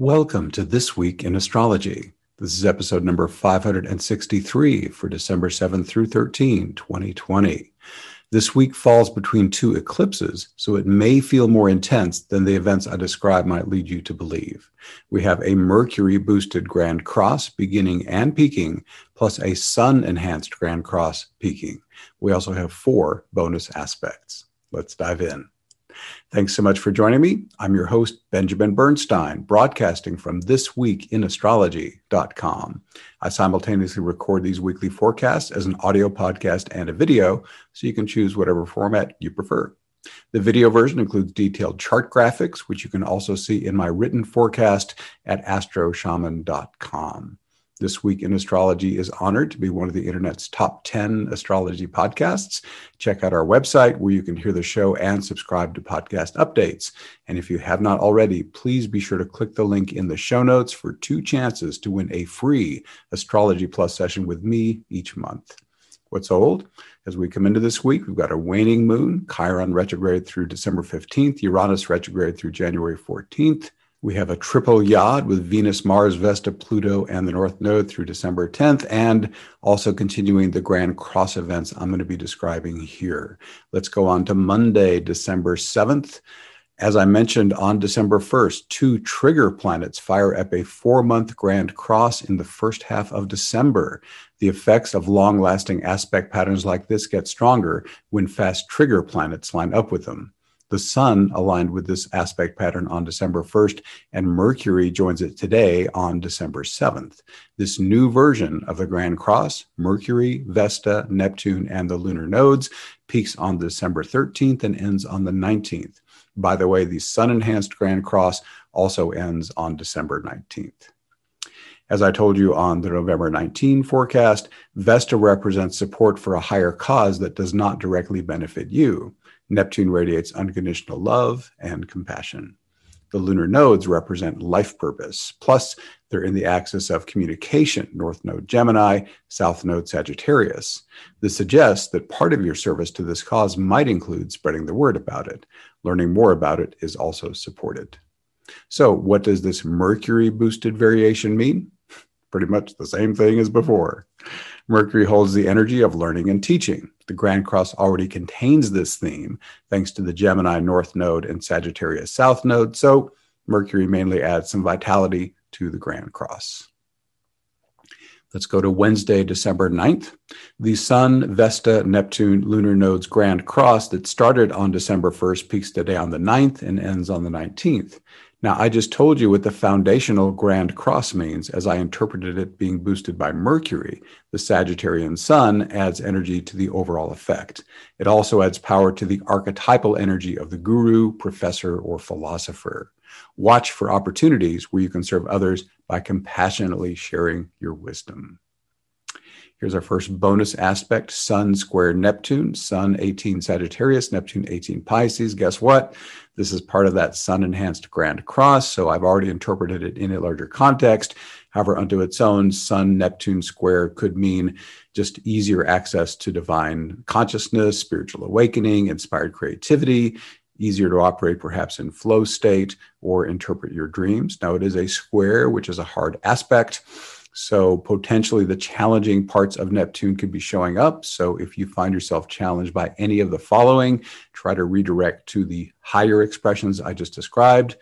Welcome to This Week in Astrology. This is episode number 563 for December 7 through 13, 2020. This week falls between two eclipses, so it may feel more intense than the events I describe might lead you to believe. We have a Mercury boosted Grand Cross beginning and peaking, plus a Sun enhanced Grand Cross peaking. We also have four bonus aspects. Let's dive in. Thanks so much for joining me. I'm your host, Benjamin Bernstein, broadcasting from thisweekinastrology.com. I simultaneously record these weekly forecasts as an audio podcast and a video, so you can choose whatever format you prefer. The video version includes detailed chart graphics, which you can also see in my written forecast at astroshaman.com. This Week in Astrology is honored to be one of the internet's top 10 astrology podcasts. Check out our website where you can hear the show and subscribe to podcast updates. And if you have not already, please be sure to click the link in the show notes for two chances to win a free Astrology Plus session with me each month. What's old? As we come into this week, we've got a waning moon, Chiron retrograde through December 15th, Uranus retrograde through January 14th. We have a triple yod with Venus, Mars, Vesta, Pluto, and the North Node through December 10th, and also continuing the Grand Cross events I'm going to be describing here. Let's go on to Monday, December 7th. As I mentioned on December 1st, two trigger planets fire up a four month Grand Cross in the first half of December. The effects of long lasting aspect patterns like this get stronger when fast trigger planets line up with them. The Sun aligned with this aspect pattern on December 1st, and Mercury joins it today on December 7th. This new version of the Grand Cross, Mercury, Vesta, Neptune, and the lunar nodes, peaks on December 13th and ends on the 19th. By the way, the Sun enhanced Grand Cross also ends on December 19th. As I told you on the November 19 forecast, Vesta represents support for a higher cause that does not directly benefit you. Neptune radiates unconditional love and compassion. The lunar nodes represent life purpose. Plus, they're in the axis of communication, North Node Gemini, South Node Sagittarius. This suggests that part of your service to this cause might include spreading the word about it. Learning more about it is also supported. So, what does this Mercury boosted variation mean? Pretty much the same thing as before. Mercury holds the energy of learning and teaching. The Grand Cross already contains this theme, thanks to the Gemini North Node and Sagittarius South Node. So Mercury mainly adds some vitality to the Grand Cross. Let's go to Wednesday, December 9th. The Sun, Vesta, Neptune, lunar nodes Grand Cross that started on December 1st peaks today on the 9th and ends on the 19th. Now, I just told you what the foundational Grand Cross means as I interpreted it being boosted by Mercury. The Sagittarian Sun adds energy to the overall effect. It also adds power to the archetypal energy of the guru, professor, or philosopher. Watch for opportunities where you can serve others by compassionately sharing your wisdom. Here's our first bonus aspect Sun square Neptune, Sun 18 Sagittarius, Neptune 18 Pisces. Guess what? This is part of that Sun enhanced Grand Cross. So I've already interpreted it in a larger context. However, unto its own, Sun Neptune square could mean just easier access to divine consciousness, spiritual awakening, inspired creativity, easier to operate perhaps in flow state or interpret your dreams. Now, it is a square, which is a hard aspect. So potentially the challenging parts of Neptune could be showing up. So if you find yourself challenged by any of the following, try to redirect to the higher expressions I just described.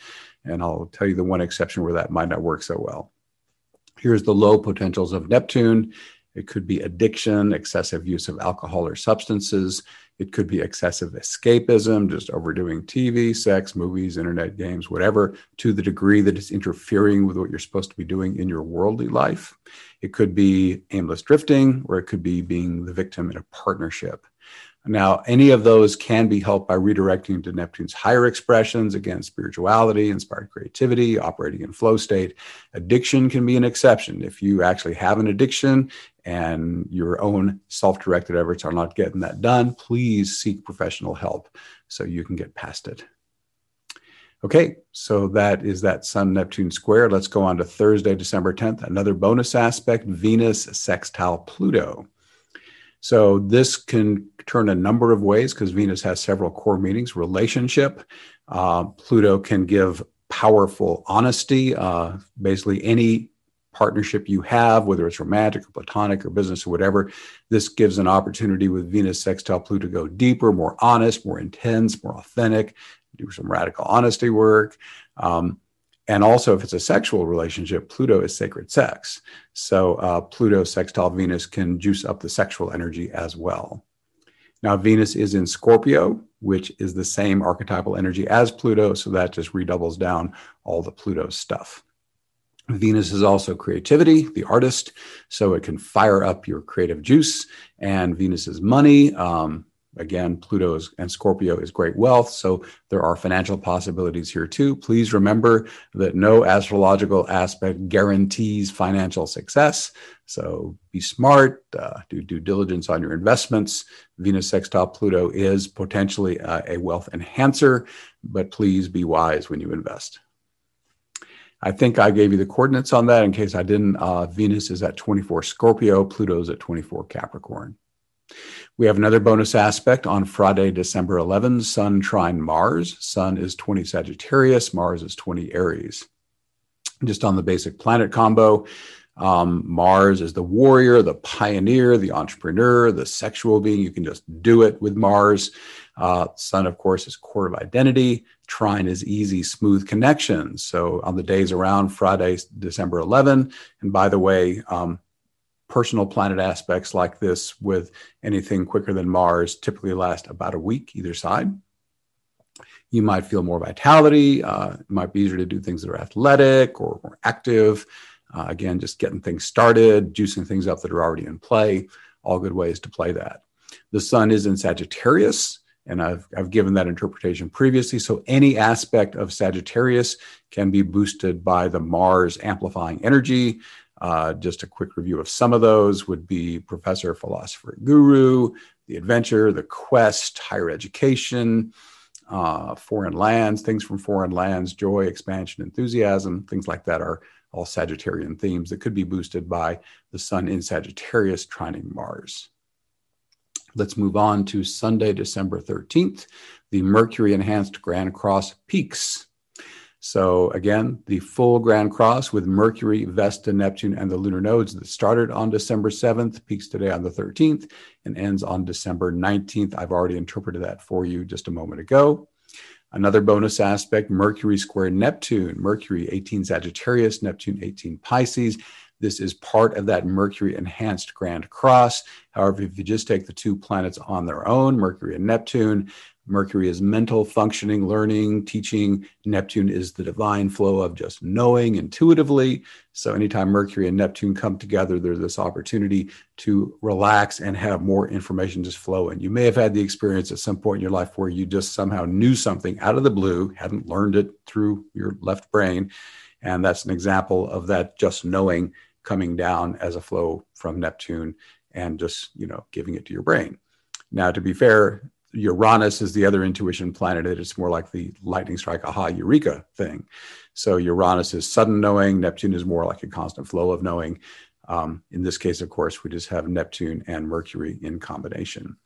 And I'll tell you the one exception where that might not work so well. Here's the low potentials of Neptune. It could be addiction, excessive use of alcohol or substances. It could be excessive escapism, just overdoing TV, sex, movies, internet games, whatever, to the degree that it's interfering with what you're supposed to be doing in your worldly life. It could be aimless drifting, or it could be being the victim in a partnership. Now, any of those can be helped by redirecting to Neptune's higher expressions, again, spirituality, inspired creativity, operating in flow state. Addiction can be an exception. If you actually have an addiction and your own self directed efforts are not getting that done, please seek professional help so you can get past it. Okay, so that is that Sun Neptune square. Let's go on to Thursday, December 10th. Another bonus aspect Venus sextile Pluto. So this can turn a number of ways because Venus has several core meanings. Relationship, uh, Pluto can give powerful honesty. Uh, basically, any partnership you have, whether it's romantic or platonic or business or whatever, this gives an opportunity with Venus sextile Pluto to go deeper, more honest, more intense, more authentic, do some radical honesty work. Um, and also, if it's a sexual relationship, Pluto is sacred sex. So, uh, Pluto sextile Venus can juice up the sexual energy as well. Now, Venus is in Scorpio, which is the same archetypal energy as Pluto. So, that just redoubles down all the Pluto stuff. Venus is also creativity, the artist, so it can fire up your creative juice. And Venus is money. Um, again, Pluto is, and Scorpio is great wealth. So there are financial possibilities here too. Please remember that no astrological aspect guarantees financial success. So be smart, uh, do due diligence on your investments. Venus sextile Pluto is potentially uh, a wealth enhancer, but please be wise when you invest. I think I gave you the coordinates on that in case I didn't. Uh, Venus is at 24 Scorpio, Pluto's at 24 Capricorn. We have another bonus aspect on Friday, December 11, Sun trine Mars. Sun is 20 Sagittarius, Mars is 20 Aries. Just on the basic planet combo, um, Mars is the warrior, the pioneer, the entrepreneur, the sexual being. You can just do it with Mars. Uh, sun, of course, is core of identity. Trine is easy, smooth connections. So on the days around Friday, December 11, and by the way, um, personal planet aspects like this with anything quicker than Mars typically last about a week either side. You might feel more vitality. Uh, it might be easier to do things that are athletic or more active. Uh, again, just getting things started, juicing things up that are already in play, all good ways to play that. The sun is in Sagittarius, and I've, I've given that interpretation previously. So any aspect of Sagittarius can be boosted by the Mars amplifying energy. Uh, just a quick review of some of those would be professor, philosopher, guru, the adventure, the quest, higher education, uh, foreign lands, things from foreign lands, joy, expansion, enthusiasm, things like that are all Sagittarian themes that could be boosted by the sun in Sagittarius trining Mars. Let's move on to Sunday, December 13th, the Mercury enhanced Grand Cross peaks. So, again, the full Grand Cross with Mercury, Vesta, Neptune, and the lunar nodes that started on December 7th, peaks today on the 13th, and ends on December 19th. I've already interpreted that for you just a moment ago. Another bonus aspect Mercury square Neptune, Mercury 18 Sagittarius, Neptune 18 Pisces. This is part of that Mercury enhanced Grand Cross. However, if you just take the two planets on their own, Mercury and Neptune, Mercury is mental, functioning, learning, teaching. Neptune is the divine flow of just knowing intuitively. So, anytime Mercury and Neptune come together, there's this opportunity to relax and have more information just flow in. You may have had the experience at some point in your life where you just somehow knew something out of the blue, hadn't learned it through your left brain. And that's an example of that just knowing coming down as a flow from Neptune and just, you know, giving it to your brain. Now, to be fair, Uranus is the other intuition planet. It's more like the lightning strike, aha, eureka thing. So Uranus is sudden knowing. Neptune is more like a constant flow of knowing. Um, in this case, of course, we just have Neptune and Mercury in combination.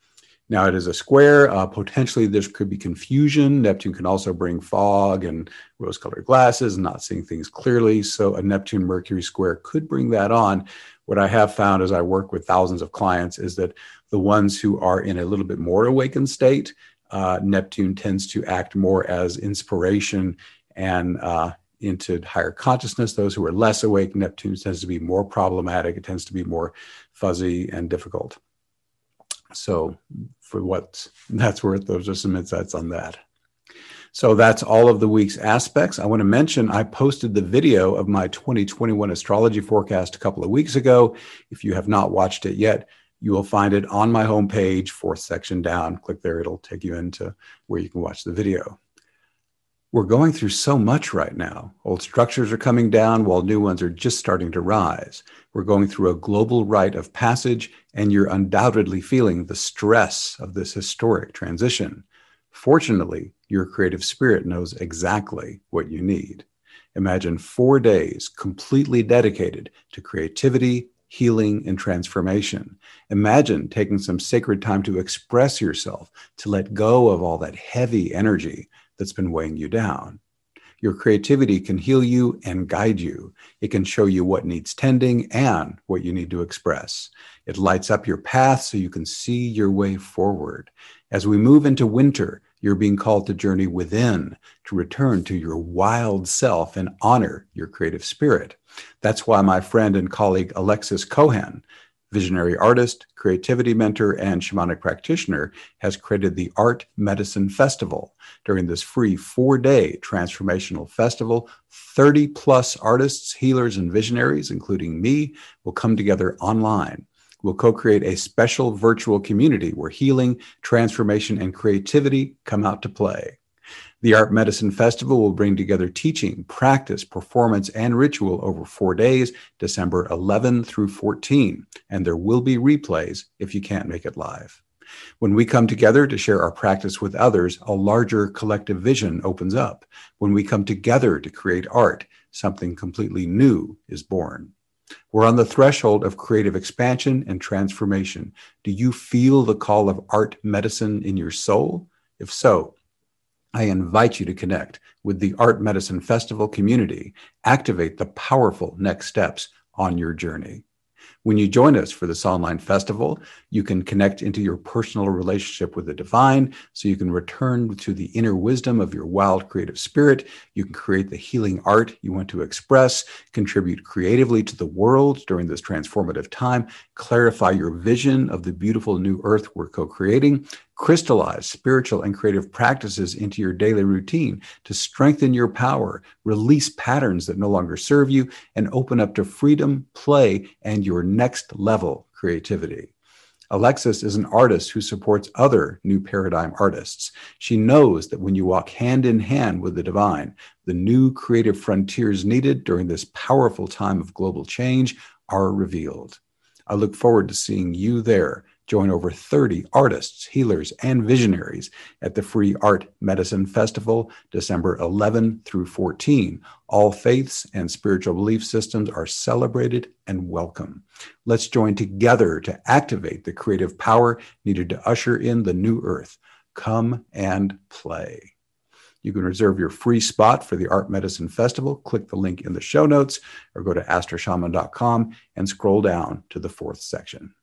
Now it is a square. Uh, potentially, there could be confusion. Neptune can also bring fog and rose colored glasses and not seeing things clearly. So, a Neptune Mercury square could bring that on. What I have found as I work with thousands of clients is that the ones who are in a little bit more awakened state, uh, Neptune tends to act more as inspiration and uh, into higher consciousness. Those who are less awake, Neptune tends to be more problematic. It tends to be more fuzzy and difficult. So, for what that's worth, those are some insights on that. So that's all of the week's aspects. I want to mention I posted the video of my 2021 astrology forecast a couple of weeks ago. If you have not watched it yet, you will find it on my homepage, fourth section down. Click there, it'll take you into where you can watch the video. We're going through so much right now. Old structures are coming down while new ones are just starting to rise. We're going through a global rite of passage, and you're undoubtedly feeling the stress of this historic transition. Fortunately, your creative spirit knows exactly what you need. Imagine four days completely dedicated to creativity, healing, and transformation. Imagine taking some sacred time to express yourself, to let go of all that heavy energy that's been weighing you down. Your creativity can heal you and guide you. It can show you what needs tending and what you need to express. It lights up your path so you can see your way forward. As we move into winter, you're being called to journey within, to return to your wild self and honor your creative spirit. That's why my friend and colleague Alexis Cohen visionary artist, creativity mentor, and shamanic practitioner, has created the Art Medicine Festival. During this free four day transformational festival, 30 plus artists, healers, and visionaries, including me, will come together online. We'll co create a special virtual community where healing, transformation, and creativity come out to play. The Art Medicine Festival will bring together teaching, practice, performance, and ritual over four days, December 11 through 14. And there will be replays if you can't make it live. When we come together to share our practice with others, a larger collective vision opens up. When we come together to create art, something completely new is born. We're on the threshold of creative expansion and transformation. Do you feel the call of art medicine in your soul? If so, I invite you to connect with the Art Medicine Festival community. Activate the powerful next steps on your journey. When you join us for this online festival, you can connect into your personal relationship with the divine so you can return to the inner wisdom of your wild creative spirit. You can create the healing art you want to express, contribute creatively to the world during this transformative time, clarify your vision of the beautiful new earth we're co creating, crystallize spiritual and creative practices into your daily routine to strengthen your power, release patterns that no longer serve you, and open up to freedom, play, and your next level creativity. Alexis is an artist who supports other new paradigm artists. She knows that when you walk hand in hand with the divine, the new creative frontiers needed during this powerful time of global change are revealed. I look forward to seeing you there Join over 30 artists, healers, and visionaries at the Free Art Medicine Festival, December 11 through 14. All faiths and spiritual belief systems are celebrated and welcome. Let's join together to activate the creative power needed to usher in the new earth. Come and play. You can reserve your free spot for the Art Medicine Festival. Click the link in the show notes or go to astroshaman.com and scroll down to the fourth section.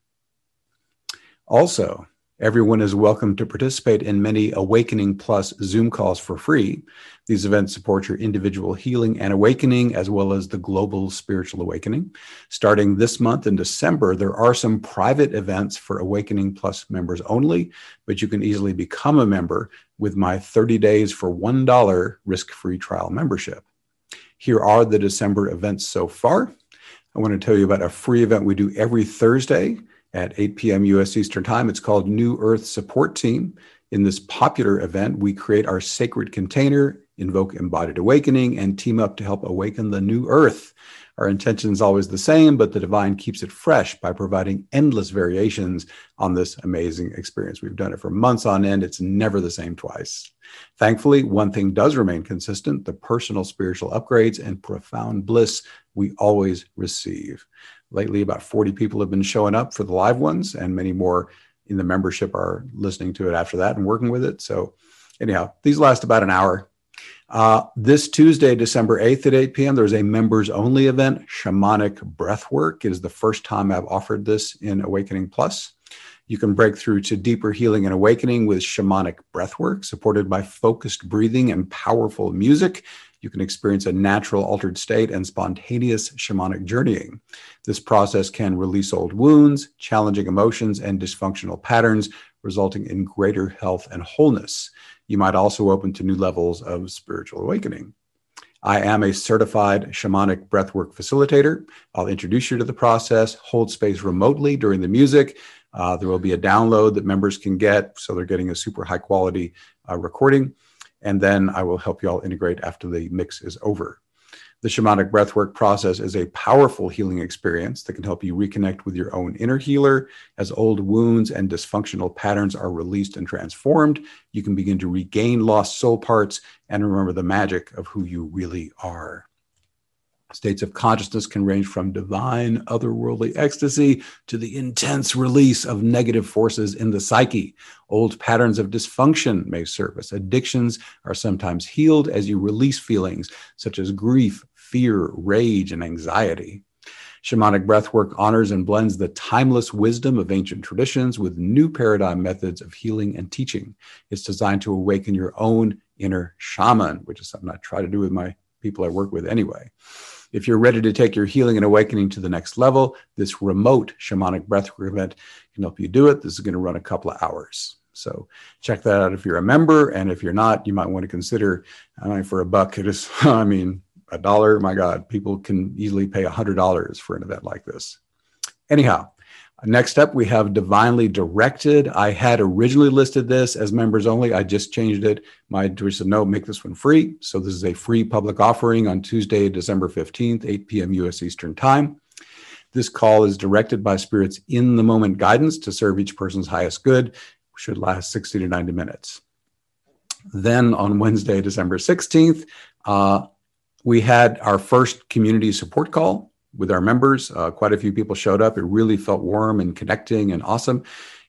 Also, everyone is welcome to participate in many Awakening Plus Zoom calls for free. These events support your individual healing and awakening, as well as the global spiritual awakening. Starting this month in December, there are some private events for Awakening Plus members only, but you can easily become a member with my 30 days for $1 risk free trial membership. Here are the December events so far. I want to tell you about a free event we do every Thursday at 8 p.m. U.S. Eastern Time. It's called New Earth Support Team. In this popular event, we create our sacred container, invoke embodied awakening, and team up to help awaken the new earth. Our intention is always the same, but the divine keeps it fresh by providing endless variations on this amazing experience. We've done it for months on end. It's never the same twice. Thankfully, one thing does remain consistent the personal spiritual upgrades and profound bliss we always receive. Lately, about 40 people have been showing up for the live ones, and many more in the membership are listening to it after that and working with it. So, anyhow, these last about an hour. Uh, this Tuesday, December 8th at 8 p.m., there's a members only event, Shamanic Breathwork. It is the first time I've offered this in Awakening Plus. You can break through to deeper healing and awakening with shamanic breathwork, supported by focused breathing and powerful music. You can experience a natural altered state and spontaneous shamanic journeying. This process can release old wounds, challenging emotions, and dysfunctional patterns, resulting in greater health and wholeness. You might also open to new levels of spiritual awakening. I am a certified shamanic breathwork facilitator. I'll introduce you to the process, hold space remotely during the music. Uh, there will be a download that members can get, so they're getting a super high quality uh, recording and then I will help you all integrate after the mix is over. The shamanic breathwork process is a powerful healing experience that can help you reconnect with your own inner healer. As old wounds and dysfunctional patterns are released and transformed, you can begin to regain lost soul parts and remember the magic of who you really are. States of consciousness can range from divine, otherworldly ecstasy to the intense release of negative forces in the psyche. Old patterns of dysfunction may surface. Addictions are sometimes healed as you release feelings such as grief, fear, rage, and anxiety. Shamanic breathwork honors and blends the timeless wisdom of ancient traditions with new paradigm methods of healing and teaching. It's designed to awaken your own inner shaman, which is something I try to do with my people I work with anyway. If you're ready to take your healing and awakening to the next level, this remote shamanic breathwork event can help you do it. This is going to run a couple of hours. So check that out if you're a member. And if you're not, you might want to consider, I mean, for a buck, it is, I mean, a dollar, my God, people can easily pay a hundred dollars for an event like this. Anyhow, Next up, we have Divinely Directed. I had originally listed this as members only. I just changed it. My editor said, no, make this one free. So this is a free public offering on Tuesday, December 15th, 8 p.m. U.S. Eastern Time. This call is directed by Spirit's in the moment guidance to serve each person's highest good, should last 60 to 90 minutes. Then on Wednesday, December 16th, uh, we had our first community support call with our members. Uh, quite a few people showed up. It really felt warm and connecting and awesome.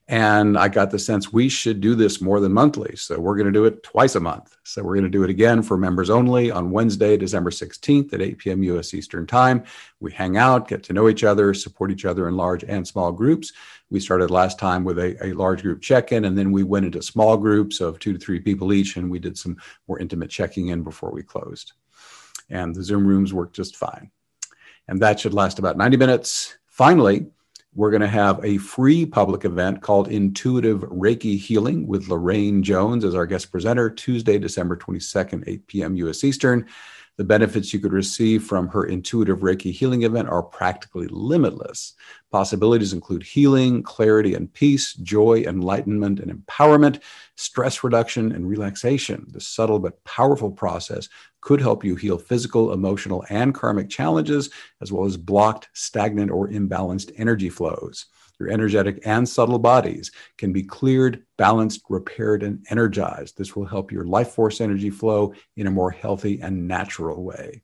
And I got the sense we should do this more than monthly. So we're going to do it twice a month. So we're going to do it again for members only on Wednesday, December 16th at 8 p.m. US Eastern Time. We hang out, get to know each other, support each other in large and small groups. We started last time with a, a large group check in, and then we went into small groups of two to three people each, and we did some more intimate checking in before we closed. And the Zoom rooms worked just fine and that should last about 90 minutes. Finally, we're going to have a free public event called Intuitive Reiki Healing with Lorraine Jones as our guest presenter, Tuesday, December 22nd, 8 p.m. U.S. Eastern. The benefits you could receive from her intuitive Reiki healing event are practically limitless. Possibilities include healing, clarity and peace, joy, enlightenment and empowerment, stress reduction, and relaxation. The subtle but powerful process could help you heal physical, emotional, and karmic challenges, as well as blocked, stagnant, or imbalanced energy flows. Your energetic and subtle bodies can be cleared, balanced, repaired, and energized. This will help your life force energy flow in a more healthy and natural way.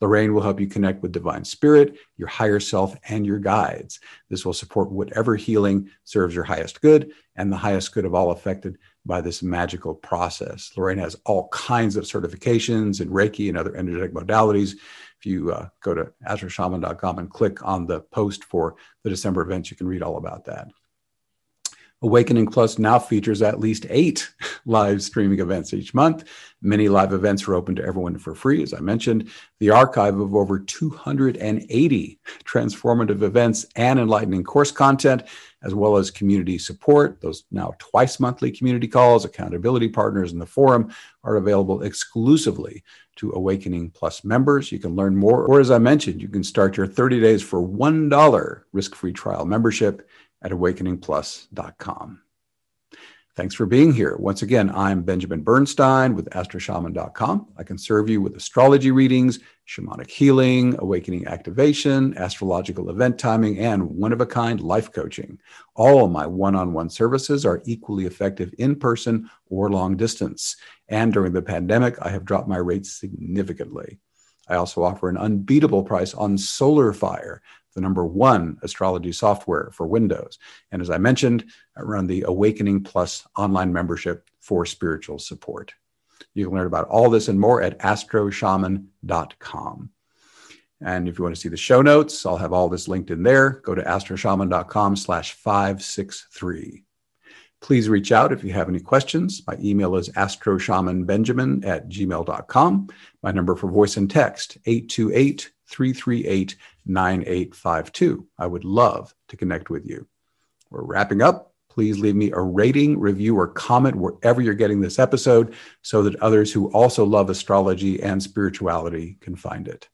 Lorraine will help you connect with divine spirit, your higher self, and your guides. This will support whatever healing serves your highest good and the highest good of all affected by this magical process. Lorraine has all kinds of certifications in Reiki and other energetic modalities. If you uh, go to astroshaman.com and click on the post for the December events, you can read all about that. Awakening Plus now features at least eight live streaming events each month. Many live events are open to everyone for free, as I mentioned. The archive of over 280 transformative events and enlightening course content, as well as community support, those now twice monthly community calls, accountability partners, and the forum are available exclusively to Awakening Plus members. You can learn more, or as I mentioned, you can start your 30 days for $1 risk free trial membership at awakeningplus.com. Thanks for being here. Once again, I'm Benjamin Bernstein with astroshaman.com. I can serve you with astrology readings, shamanic healing, awakening activation, astrological event timing, and one of a kind life coaching. All my one on one services are equally effective in person or long distance. And during the pandemic, I have dropped my rates significantly. I also offer an unbeatable price on Solar Fire, the number one astrology software for Windows. And as I mentioned, I run the Awakening Plus online membership for spiritual support. You can learn about all this and more at astroshaman.com. And if you want to see the show notes, I'll have all this linked in there. Go to astroshaman.com slash 563. Please reach out if you have any questions. My email is astroshamanbenjamin at gmail.com. My number for voice and text, 828 338 9852. I would love to connect with you. We're wrapping up. Please leave me a rating, review, or comment wherever you're getting this episode so that others who also love astrology and spirituality can find it.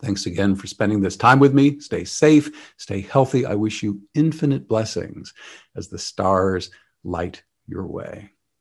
Thanks again for spending this time with me. Stay safe, stay healthy. I wish you infinite blessings as the stars light your way.